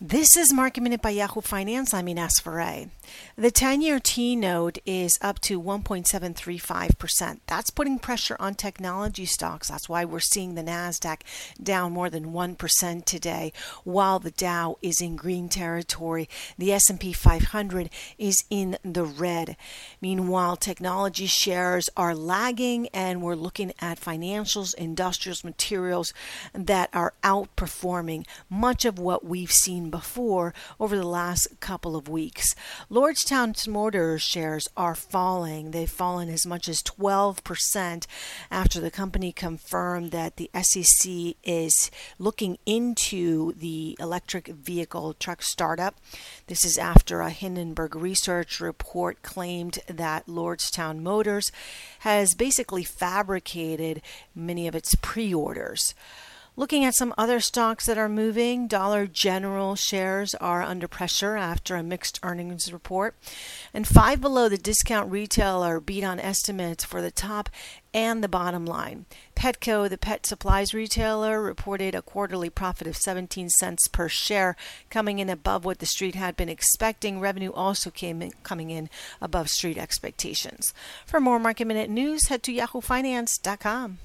This is Market Minute by Yahoo Finance. I'm Ines Ferre. The 10 year T note is up to 1.735%. That's putting pressure on technology stocks. That's why we're seeing the NASDAQ down more than 1% today, while the Dow is in green territory. The S&P 500 is in the red. Meanwhile, technology shares are lagging, and we're looking at financials, industrials, materials that are outperforming much of what we've seen before over the last couple of weeks. Lordstown Motors shares are falling. They've fallen as much as 12% after the company confirmed that the SEC is looking into the electric vehicle truck startup. This is after a Hindenburg research report claimed that Lordstown Motors has basically fabricated many of its pre orders. Looking at some other stocks that are moving, Dollar General shares are under pressure after a mixed earnings report. And five below the discount retailer beat on estimates for the top and the bottom line. Petco, the pet supplies retailer, reported a quarterly profit of 17 cents per share, coming in above what the street had been expecting. Revenue also came in, coming in above street expectations. For more market minute news, head to yahoofinance.com.